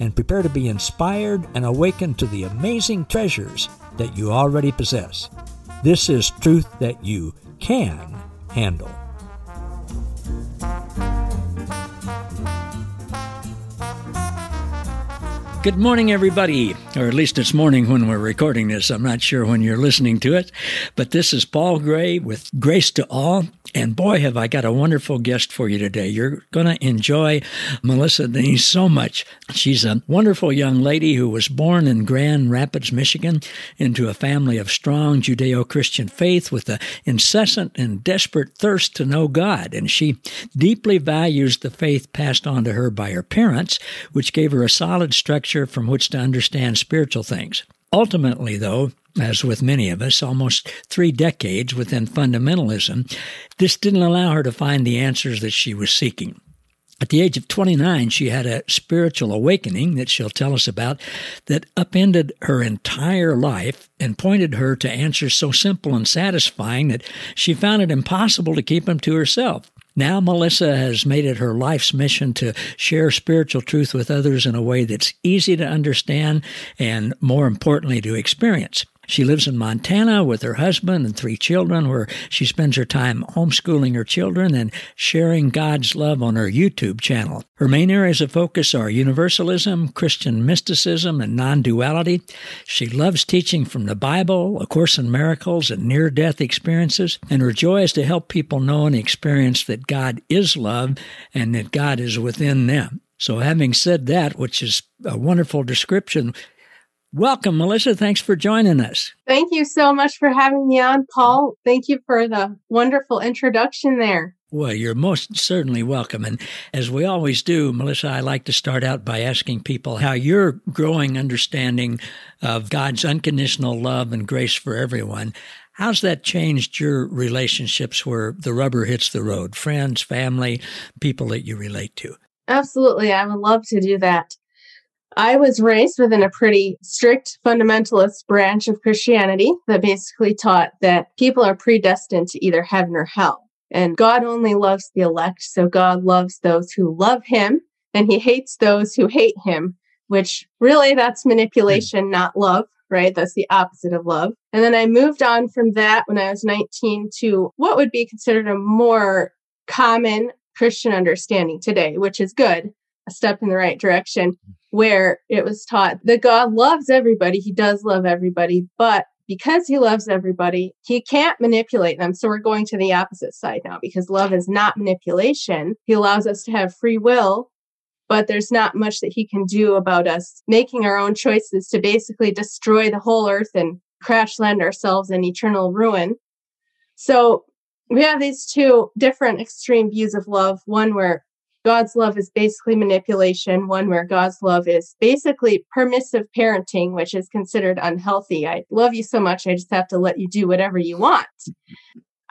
and prepare to be inspired and awakened to the amazing treasures that you already possess. This is truth that you can handle. Good morning, everybody. Or at least it's morning when we're recording this. I'm not sure when you're listening to it. But this is Paul Gray with Grace to All. And boy, have I got a wonderful guest for you today. You're going to enjoy Melissa Denyce so much. She's a wonderful young lady who was born in Grand Rapids, Michigan, into a family of strong Judeo Christian faith with an incessant and desperate thirst to know God. And she deeply values the faith passed on to her by her parents, which gave her a solid structure structure from which to understand spiritual things. Ultimately, though, as with many of us, almost three decades within fundamentalism, this didn't allow her to find the answers that she was seeking. At the age of 29, she had a spiritual awakening that she'll tell us about that upended her entire life and pointed her to answers so simple and satisfying that she found it impossible to keep them to herself. Now, Melissa has made it her life's mission to share spiritual truth with others in a way that's easy to understand and, more importantly, to experience. She lives in Montana with her husband and three children, where she spends her time homeschooling her children and sharing God's love on her YouTube channel. Her main areas of focus are universalism, Christian mysticism, and non duality. She loves teaching from the Bible, A Course in Miracles, and near death experiences, and her joy is to help people know and experience that God is love and that God is within them. So, having said that, which is a wonderful description, Welcome, Melissa. Thanks for joining us. Thank you so much for having me on, Paul. Thank you for the wonderful introduction there. Well, you're most certainly welcome. And as we always do, Melissa, I like to start out by asking people how your growing understanding of God's unconditional love and grace for everyone, how's that changed your relationships where the rubber hits the road? Friends, family, people that you relate to? Absolutely. I would love to do that. I was raised within a pretty strict fundamentalist branch of Christianity that basically taught that people are predestined to either heaven or hell. And God only loves the elect. So God loves those who love him and he hates those who hate him, which really that's manipulation, hmm. not love, right? That's the opposite of love. And then I moved on from that when I was 19 to what would be considered a more common Christian understanding today, which is good, a step in the right direction where it was taught that God loves everybody. He does love everybody, but because he loves everybody, he can't manipulate them. So we're going to the opposite side now because love is not manipulation. He allows us to have free will, but there's not much that he can do about us making our own choices to basically destroy the whole earth and crash land ourselves in eternal ruin. So we have these two different extreme views of love one where God's love is basically manipulation, one where God's love is basically permissive parenting, which is considered unhealthy. I love you so much, I just have to let you do whatever you want.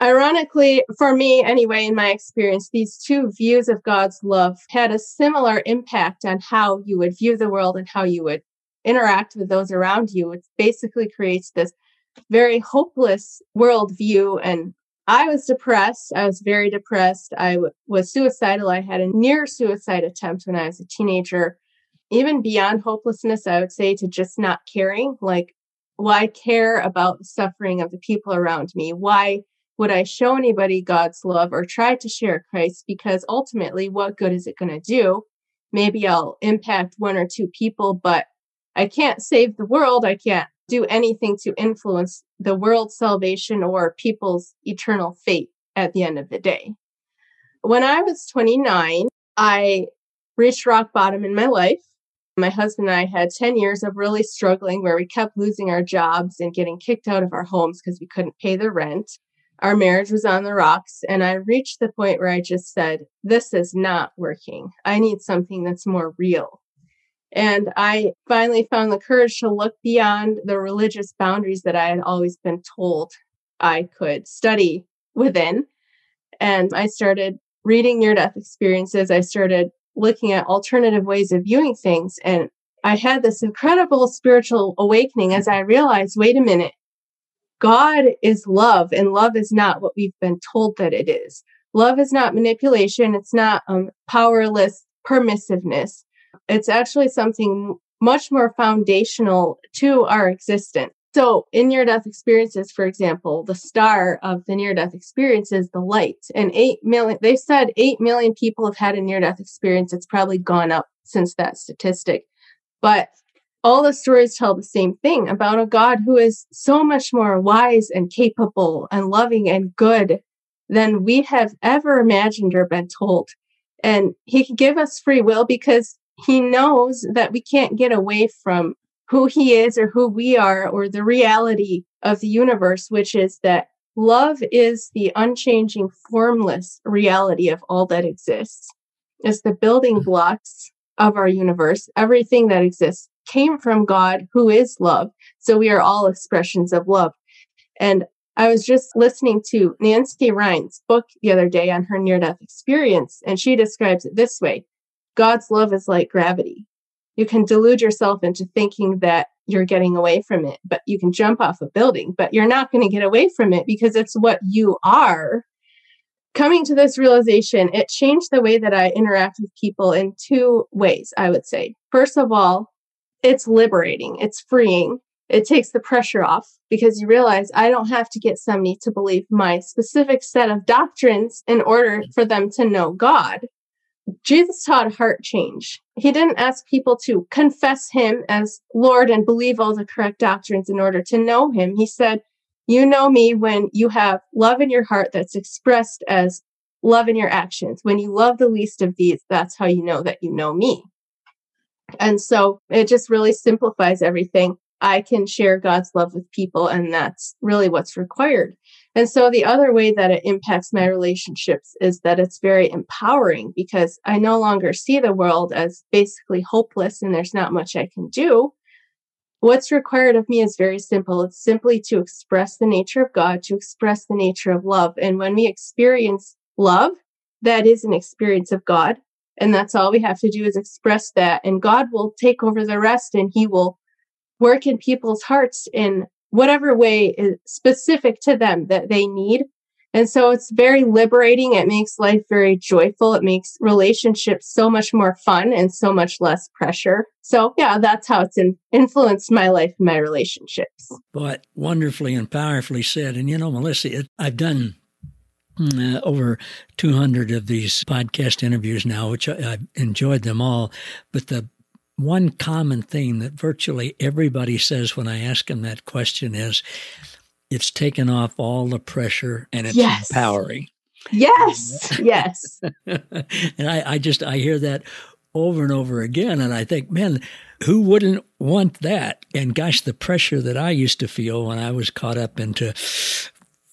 Ironically, for me anyway, in my experience, these two views of God's love had a similar impact on how you would view the world and how you would interact with those around you. It basically creates this very hopeless worldview and I was depressed. I was very depressed. I w- was suicidal. I had a near suicide attempt when I was a teenager. Even beyond hopelessness, I would say to just not caring. Like, why care about the suffering of the people around me? Why would I show anybody God's love or try to share Christ? Because ultimately, what good is it going to do? Maybe I'll impact one or two people, but I can't save the world. I can't do anything to influence the world's salvation or people's eternal fate at the end of the day. When I was 29, I reached rock bottom in my life. My husband and I had 10 years of really struggling where we kept losing our jobs and getting kicked out of our homes because we couldn't pay the rent. Our marriage was on the rocks. And I reached the point where I just said, This is not working. I need something that's more real. And I finally found the courage to look beyond the religious boundaries that I had always been told I could study within. And I started reading near death experiences. I started looking at alternative ways of viewing things. And I had this incredible spiritual awakening as I realized wait a minute, God is love, and love is not what we've been told that it is. Love is not manipulation, it's not um, powerless permissiveness. It's actually something much more foundational to our existence. So, in near death experiences, for example, the star of the near death experience is the light. And 8 million, they said 8 million people have had a near death experience. It's probably gone up since that statistic. But all the stories tell the same thing about a God who is so much more wise and capable and loving and good than we have ever imagined or been told. And he can give us free will because he knows that we can't get away from who he is or who we are or the reality of the universe, which is that love is the unchanging, formless reality of all that exists. It's the building mm-hmm. blocks of our universe. Everything that exists came from God, who is love. So we are all expressions of love. And I was just listening to Nancy Rynes's book the other day on her near death experience, and she describes it this way God's love is like gravity you can delude yourself into thinking that you're getting away from it, but you can jump off a building, but you're not going to get away from it because it's what you are. Coming to this realization, it changed the way that I interact with people in two ways, I would say. First of all, it's liberating, it's freeing. It takes the pressure off because you realize I don't have to get somebody to believe my specific set of doctrines in order for them to know God. Jesus taught heart change. He didn't ask people to confess him as Lord and believe all the correct doctrines in order to know him. He said, You know me when you have love in your heart that's expressed as love in your actions. When you love the least of these, that's how you know that you know me. And so it just really simplifies everything. I can share God's love with people, and that's really what's required. And so the other way that it impacts my relationships is that it's very empowering because I no longer see the world as basically hopeless and there's not much I can do. What's required of me is very simple. It's simply to express the nature of God, to express the nature of love. And when we experience love, that is an experience of God. And that's all we have to do is express that. And God will take over the rest and he will work in people's hearts in whatever way is specific to them that they need. And so it's very liberating. It makes life very joyful. It makes relationships so much more fun and so much less pressure. So, yeah, that's how it's in, influenced my life and my relationships. But wonderfully and powerfully said. And, you know, Melissa, it, I've done uh, over 200 of these podcast interviews now, which I, I've enjoyed them all. But the one common thing that virtually everybody says when I ask them that question is it's taken off all the pressure and it's yes. empowering. Yes, yes. and I, I just I hear that over and over again, and I think, man, who wouldn't want that? And gosh, the pressure that I used to feel when I was caught up into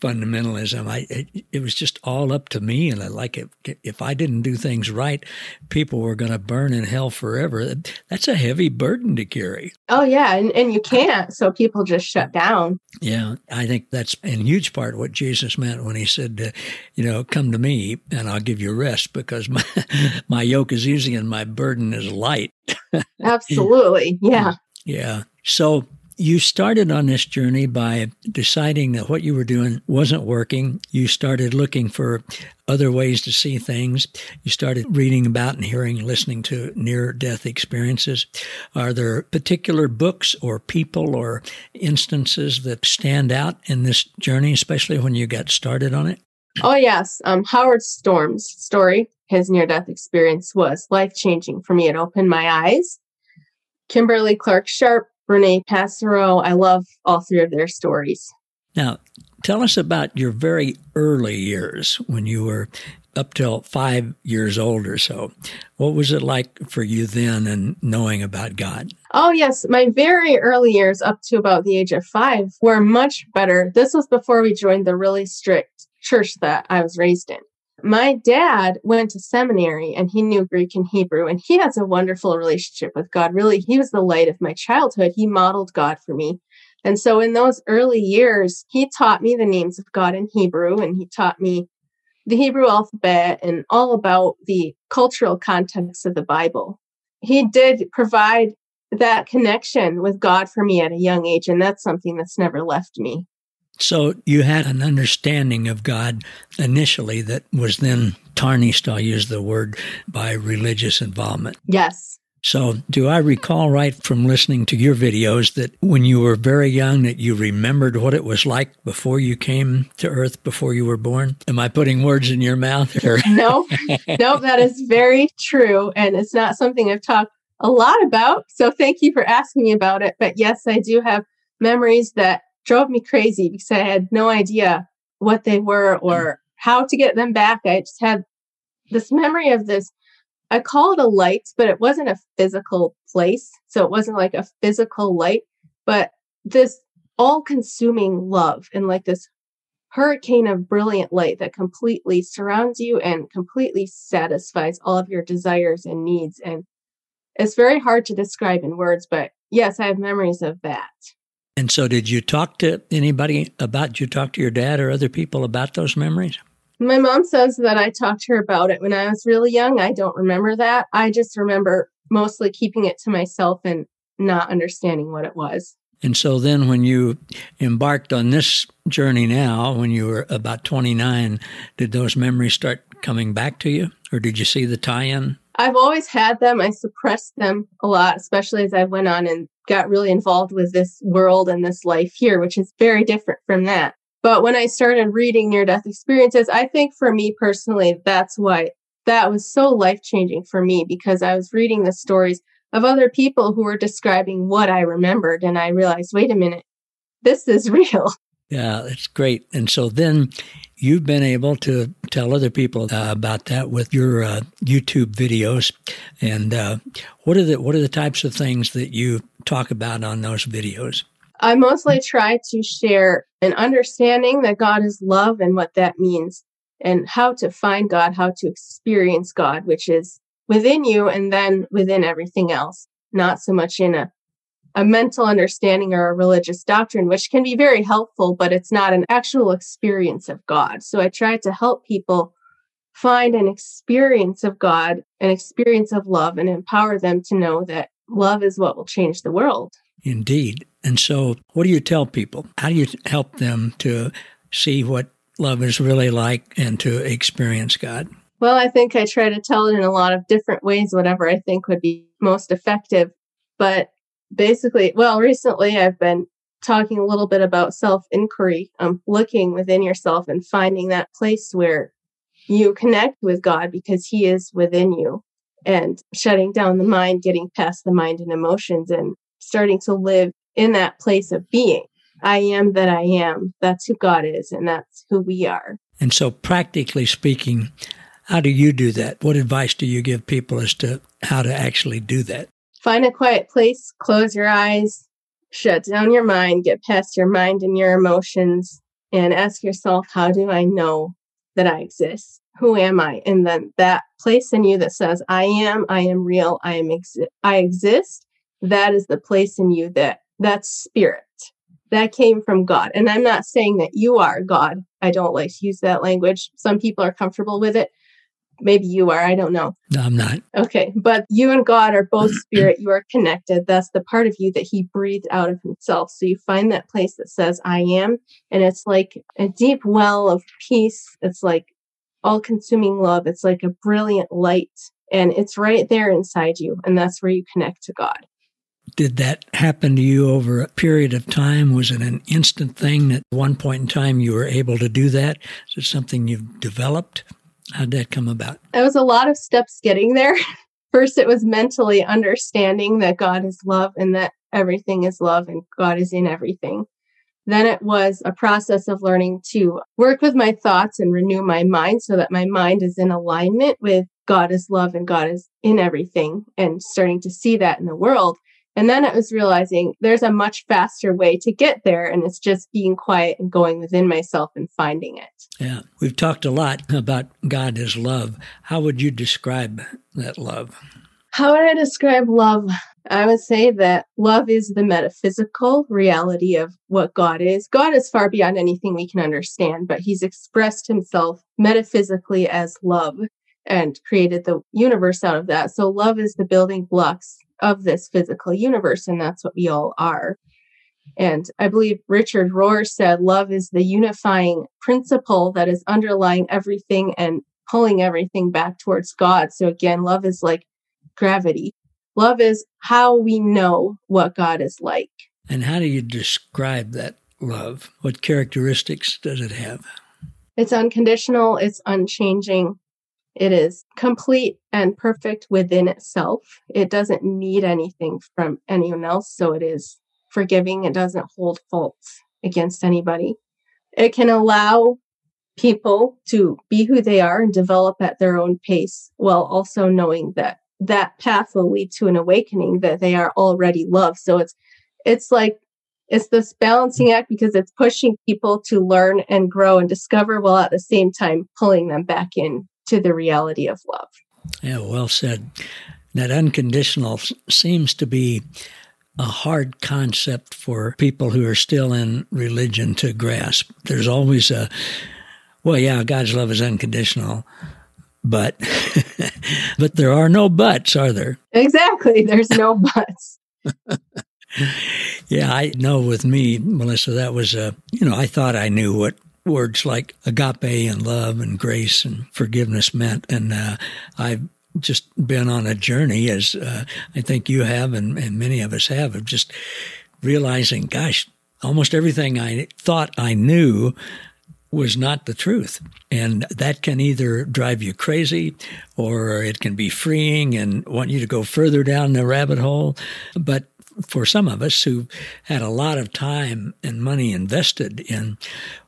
fundamentalism. I it, it, was just all up to me, and I like it. If I didn't do things right, people were going to burn in hell forever. That's a heavy burden to carry. Oh yeah, and and you can't, so people just shut down. Yeah, I think that's in huge part what Jesus meant when he said, uh, you know, come to me and I'll give you rest because my my yoke is easy and my burden is light. Absolutely, yeah. Yeah. So you started on this journey by deciding that what you were doing wasn't working. You started looking for other ways to see things. You started reading about and hearing, listening to near death experiences. Are there particular books or people or instances that stand out in this journey, especially when you got started on it? Oh, yes. Um, Howard Storm's story, his near death experience, was life changing for me. It opened my eyes. Kimberly Clark Sharp Reinee Pasarow. I love all three of their stories. Now, tell us about your very early years when you were up till five years old or so. What was it like for you then and knowing about God? Oh, yes. My very early years up to about the age of five were much better. This was before we joined the really strict church that I was raised in. My dad went to seminary and he knew Greek and Hebrew, and he has a wonderful relationship with God. Really, he was the light of my childhood. He modeled God for me. And so in those early years, he taught me the names of God in Hebrew and he taught me the Hebrew alphabet and all about the cultural context of the Bible. He did provide that connection with God for me at a young age, and that's something that's never left me. So you had an understanding of God initially that was then tarnished, I'll use the word, by religious involvement. Yes. So, do I recall right from listening to your videos that when you were very young that you remembered what it was like before you came to earth before you were born? Am I putting words in your mouth? no. No, that is very true and it's not something I've talked a lot about. So, thank you for asking me about it, but yes, I do have memories that drove me crazy because I had no idea what they were or mm. how to get them back. I just had this memory of this I call it a light, but it wasn't a physical place. So it wasn't like a physical light, but this all consuming love and like this hurricane of brilliant light that completely surrounds you and completely satisfies all of your desires and needs. And it's very hard to describe in words, but yes, I have memories of that. And so, did you talk to anybody about? Did you talk to your dad or other people about those memories? My mom says that I talked to her about it when I was really young. I don't remember that. I just remember mostly keeping it to myself and not understanding what it was. And so then when you embarked on this journey now, when you were about 29, did those memories start coming back to you or did you see the tie in? I've always had them. I suppressed them a lot, especially as I went on and got really involved with this world and this life here, which is very different from that. But when I started reading near death experiences, I think for me personally, that's why that was so life changing for me because I was reading the stories of other people who were describing what I remembered. And I realized, wait a minute, this is real. Yeah, it's great. And so then you've been able to tell other people uh, about that with your uh, YouTube videos. And uh, what are the what are the types of things that you talk about on those videos? I mostly try to share an understanding that God is love and what that means, and how to find God, how to experience God, which is within you and then within everything else, not so much in a, a mental understanding or a religious doctrine, which can be very helpful, but it's not an actual experience of God. So I try to help people find an experience of God, an experience of love, and empower them to know that love is what will change the world. Indeed. And so, what do you tell people? How do you help them to see what love is really like and to experience God? Well, I think I try to tell it in a lot of different ways, whatever I think would be most effective. But basically, well, recently I've been talking a little bit about self inquiry, um, looking within yourself and finding that place where you connect with God because He is within you and shutting down the mind, getting past the mind and emotions and starting to live in that place of being. I am that I am. That's who God is, and that's who we are. And so, practically speaking, how do you do that? What advice do you give people as to how to actually do that? Find a quiet place, close your eyes, shut down your mind, get past your mind and your emotions, and ask yourself, How do I know that I exist? Who am I? And then that place in you that says, I am, I am real, I am exi- I exist that is the place in you that that's spirit that came from God. And I'm not saying that you are God. I don't like to use that language. Some people are comfortable with it. Maybe you are. I don't know. No, I'm not. Okay. But you and God are both spirit. You are connected. That's the part of you that He breathed out of Himself. So you find that place that says, I am. And it's like a deep well of peace. It's like all consuming love. It's like a brilliant light. And it's right there inside you. And that's where you connect to God. Did that happen to you over a period of time? Was it an instant thing that at one point in time you were able to do that? Is it something you've developed? How'd that come about? It was a lot of steps getting there. First, it was mentally understanding that God is love and that everything is love and God is in everything. Then it was a process of learning to work with my thoughts and renew my mind so that my mind is in alignment with God is love and God is in everything and starting to see that in the world And then I was realizing there's a much faster way to get there, and it's just being quiet and going within myself and finding it. Yeah. We've talked a lot about God as love. How would you describe that love? How would I describe love? I would say that love is the metaphysical reality of what God is. God is far beyond anything we can understand, but He's expressed Himself metaphysically as love and created the universe out of that. So, love is the building blocks of this physical universe, and that's what we all are. And I believe Richard Rohr said love is the unifying principle that is underlying everything and pulling everything back towards God. So, again, love is like gravity. Love is how we know what God is like. And how do you describe that love? What characteristics does it have? It's unconditional, it's unchanging, it is complete and perfect within itself. It doesn't need anything from anyone else. So it is forgiving. It doesn't hold faults against anybody. It can allow people to be who they are and develop at their own pace while also knowing that that path will lead to an awakening that they are already loved. So it's it's like it's this balancing act because it's pushing people to learn and grow and discover while at the same time pulling them back in to the reality of love. Yeah, well said. That unconditional seems to be a hard concept for people who are still in religion to grasp. There's always a, well, yeah, God's love is unconditional, but but there are no buts, are there? Exactly. There's no buts. yeah, I know with me, Melissa, that was a, you know, I thought I knew what words like agape and love and grace and forgiveness meant. And uh, I've just been on a journey, as uh, I think you have, and, and many of us have, of just realizing, gosh, almost everything I thought I knew was not the truth. And that can either drive you crazy or it can be freeing and want you to go further down the rabbit hole. But for some of us who had a lot of time and money invested in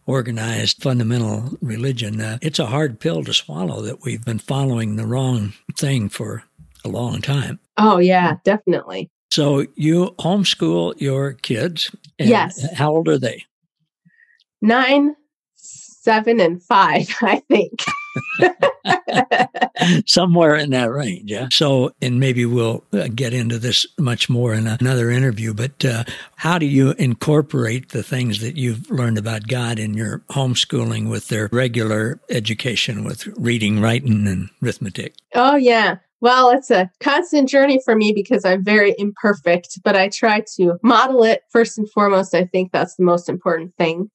organized fundamental religion, uh, it's a hard pill to swallow that we've been following the wrong thing for a long time. Oh, yeah, definitely. So you homeschool your kids. yes. How old are they? Nine, seven, and five, I think. somewhere in that range. Yeah. So, and maybe we'll uh, get into this much more in another interview, but uh, how do you incorporate the things that you've learned about God in your homeschooling with their regular education with reading, writing, and arithmetic? Oh, yeah. Well, it's a constant journey for me because I'm very imperfect, but I try to model it first and foremost. I think that's the most important thing.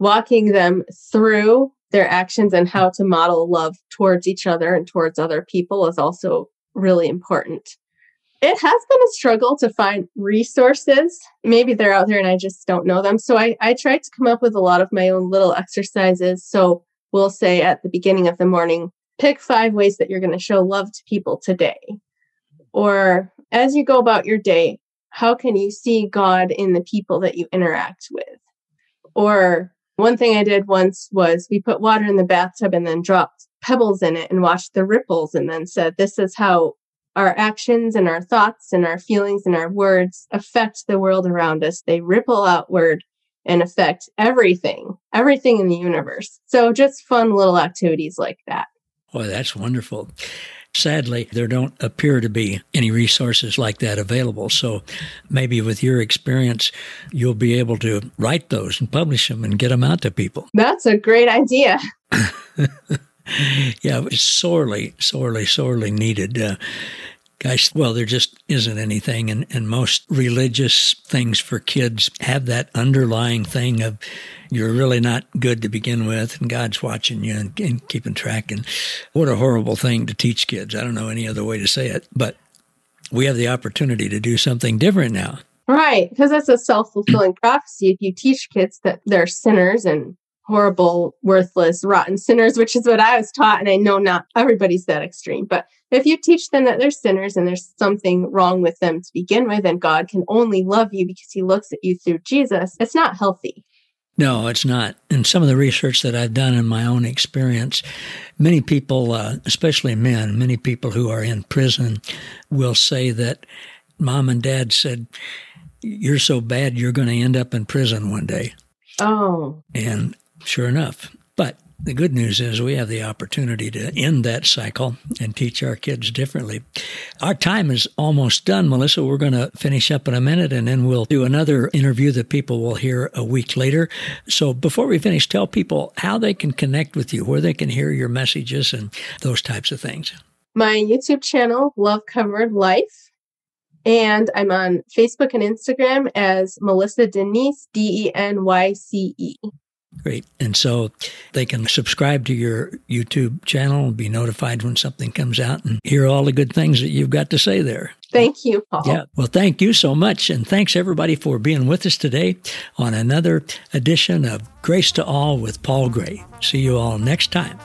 Walking them through their actions and how to model love towards each other and towards other people is also really important. It has been a struggle to find resources. Maybe they're out there and I just don't know them. So I, I tried to come up with a lot of my own little exercises. So we'll say at the beginning of the morning, pick five ways that you're going to show love to people today. Or as you go about your day, how can you see God in the people that you interact with? Or one thing I did once was we put water in the bathtub and then dropped pebbles in it and watched the ripples and then said, This is how our actions and our thoughts and our feelings and our words affect the world around us. They ripple outward and affect everything, everything in the universe. So just fun little activities like that. Boy, that's wonderful. Sadly, there don't appear to be any resources like that available. So maybe with your experience, you'll be able to write those and publish them and get them out to people. That's a great idea. yeah, it's sorely, sorely, sorely needed. Uh, gosh, well, there just isn't anything. And, and most religious things for kids have that underlying thing of you're really not good to begin with, and God's watching you and, and keeping track. And what a horrible thing to teach kids. I don't know any other way to say it, but we have the opportunity to do something different now. Right, because that's a self fulfilling prophecy. If you teach kids that they're sinners and horrible, worthless, rotten sinners, which is what I was taught. And I know not everybody's that extreme, but if you teach them that they're sinners and there's something wrong with them to begin with, and God can only love you because he looks at you through Jesus, it's not healthy. No, it's not. And some of the research that I've done in my own experience, many people, uh, especially men, many people who are in prison will say that mom and dad said, You're so bad, you're going to end up in prison one day. Oh. And sure enough. But the good news is we have the opportunity to end that cycle and teach our kids differently. Our time is almost done, Melissa. We're going to finish up in a minute and then we'll do another interview that people will hear a week later. So before we finish, tell people how they can connect with you, where they can hear your messages and those types of things. My YouTube channel, Love Covered Life. And I'm on Facebook and Instagram as Melissa Denyce, D E N Y C E. Great. And so they can subscribe to your YouTube channel and be notified when something comes out and hear all the good things that you've got to say there. Thank you, Paul. Yeah. Well, thank you so much. And thanks everybody for being with us today on another edition of Grace to All with Paul Gray. See you all next time.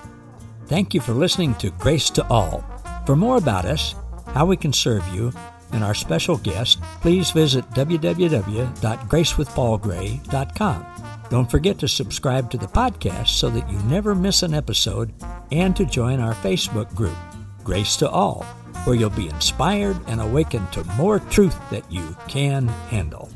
Thank you for listening to Grace to All. For more about us, how we can serve you, and our special guest, please visit www.gracewithpaulgray.com. Don't forget to subscribe to the podcast so that you never miss an episode and to join our Facebook group, Grace to All, where you'll be inspired and awakened to more truth that you can handle.